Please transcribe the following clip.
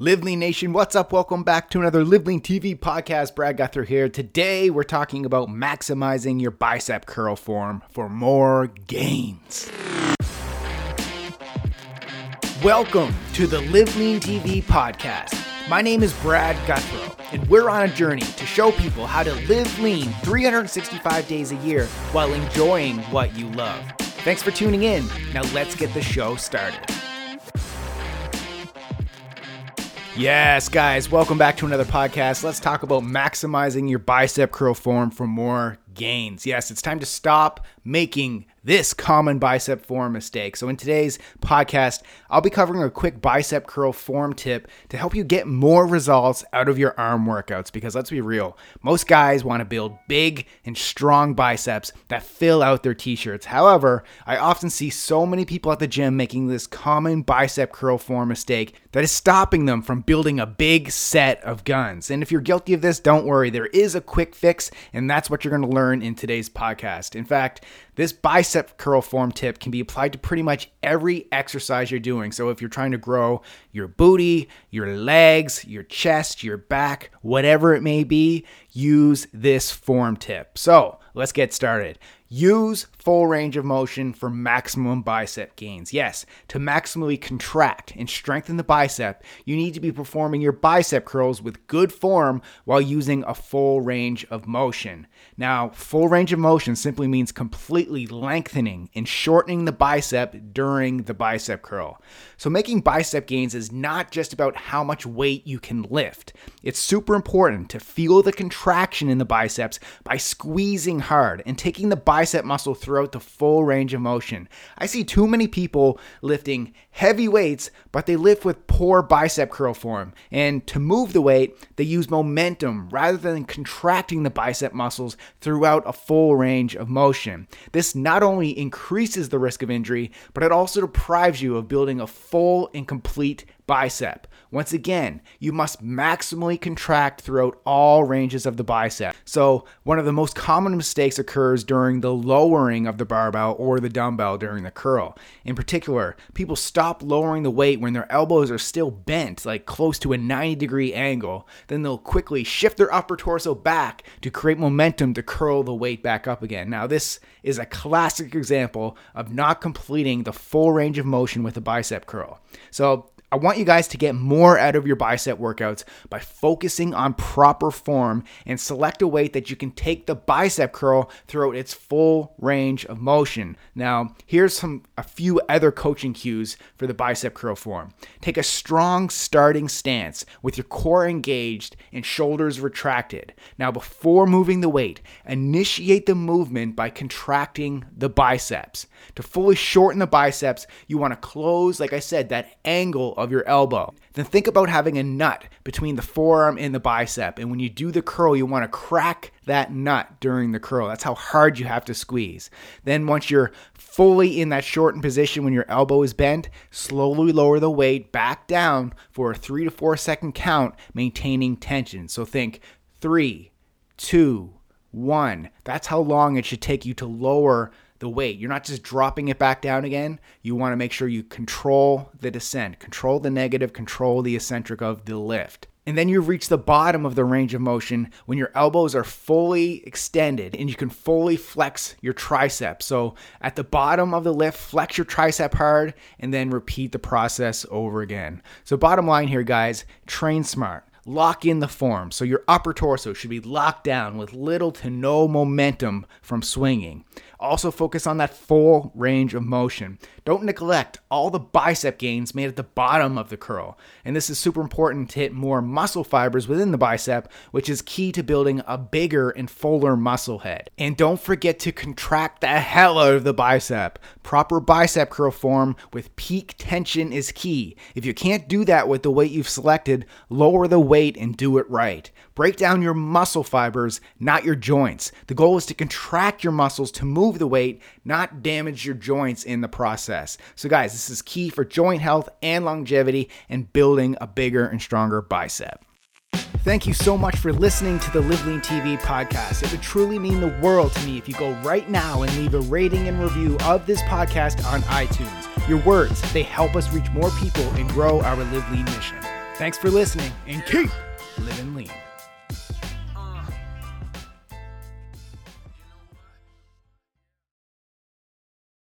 Live Lean Nation, what's up? Welcome back to another Live Lean TV podcast. Brad Gouthro here. Today we're talking about maximizing your bicep curl form for more gains. Welcome to the Live Lean TV podcast. My name is Brad Gouthro, and we're on a journey to show people how to live lean 365 days a year while enjoying what you love. Thanks for tuning in. Now let's get the show started. Yes, guys, welcome back to another podcast. Let's talk about maximizing your bicep curl form for more gains. Yes, it's time to stop making this common bicep form mistake. So, in today's podcast, I'll be covering a quick bicep curl form tip to help you get more results out of your arm workouts. Because let's be real, most guys want to build big and strong biceps that fill out their t shirts. However, I often see so many people at the gym making this common bicep curl form mistake that is stopping them from building a big set of guns. And if you're guilty of this, don't worry, there is a quick fix, and that's what you're going to learn in today's podcast. In fact, this bicep curl form tip can be applied to pretty much every exercise you're doing. So if you're trying to grow your booty, your legs, your chest, your back, whatever it may be, use this form tip. So let's get started. Use full range of motion for maximum bicep gains. Yes, to maximally contract and strengthen the bicep, you need to be performing your bicep curls with good form while using a full range of motion. Now, full range of motion simply means completely lengthening and shortening the bicep during the bicep curl. So, making bicep gains is not just about how much weight you can lift. It's super important to feel the contraction in the biceps by squeezing hard and taking the bicep muscle throughout the full range of motion. I see too many people lifting heavy weights, but they lift with poor bicep curl form. And to move the weight, they use momentum rather than contracting the bicep muscles throughout a full range of motion. This not only increases the risk of injury, but it also deprives you of building a full and complete bicep. Once again, you must maximally contract throughout all ranges of the bicep. So, one of the most common mistakes occurs during the lowering of the barbell or the dumbbell during the curl. In particular, people stop lowering the weight when their elbows are still bent, like close to a 90 degree angle. Then they'll quickly shift their upper torso back to create momentum to curl the weight back up again. Now, this is a classic example of not completing the full range of motion with a bicep curl. So, I want you guys to get more out of your bicep workouts by focusing on proper form and select a weight that you can take the bicep curl throughout its full range of motion. Now, here's some a few other coaching cues for the bicep curl form. Take a strong starting stance with your core engaged and shoulders retracted. Now, before moving the weight, initiate the movement by contracting the biceps. To fully shorten the biceps, you want to close, like I said, that angle of your elbow. Then think about having a nut between the forearm and the bicep. And when you do the curl, you want to crack that nut during the curl. That's how hard you have to squeeze. Then, once you're fully in that shortened position when your elbow is bent, slowly lower the weight back down for a three to four second count, maintaining tension. So think three, two, one. That's how long it should take you to lower the weight. You're not just dropping it back down again. You want to make sure you control the descent, control the negative, control the eccentric of the lift. And then you reach the bottom of the range of motion when your elbows are fully extended and you can fully flex your tricep. So at the bottom of the lift, flex your tricep hard and then repeat the process over again. So, bottom line here, guys train smart lock in the form. So your upper torso should be locked down with little to no momentum from swinging. Also, focus on that full range of motion. Don't neglect all the bicep gains made at the bottom of the curl. And this is super important to hit more muscle fibers within the bicep, which is key to building a bigger and fuller muscle head. And don't forget to contract the hell out of the bicep. Proper bicep curl form with peak tension is key. If you can't do that with the weight you've selected, lower the weight and do it right. Break down your muscle fibers, not your joints. The goal is to contract your muscles to move the weight, not damage your joints in the process. So, guys, this is key for joint health and longevity and building a bigger and stronger bicep. Thank you so much for listening to the Live Lean TV podcast. It would truly mean the world to me if you go right now and leave a rating and review of this podcast on iTunes. Your words, they help us reach more people and grow our Live Lean mission. Thanks for listening and keep living lean.